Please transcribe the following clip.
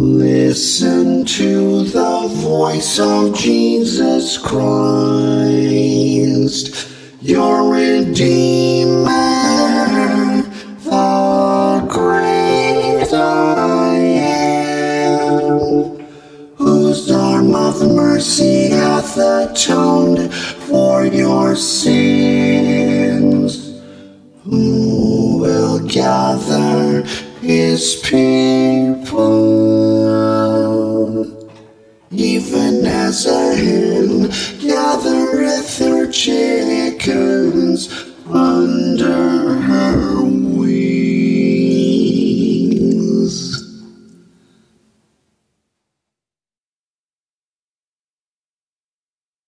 Listen to the voice of Jesus Christ, your Redeemer, the great I am, whose arm of mercy hath atoned for your sins. Who will gather his people? Even as a hen. Gathereth her chickens under her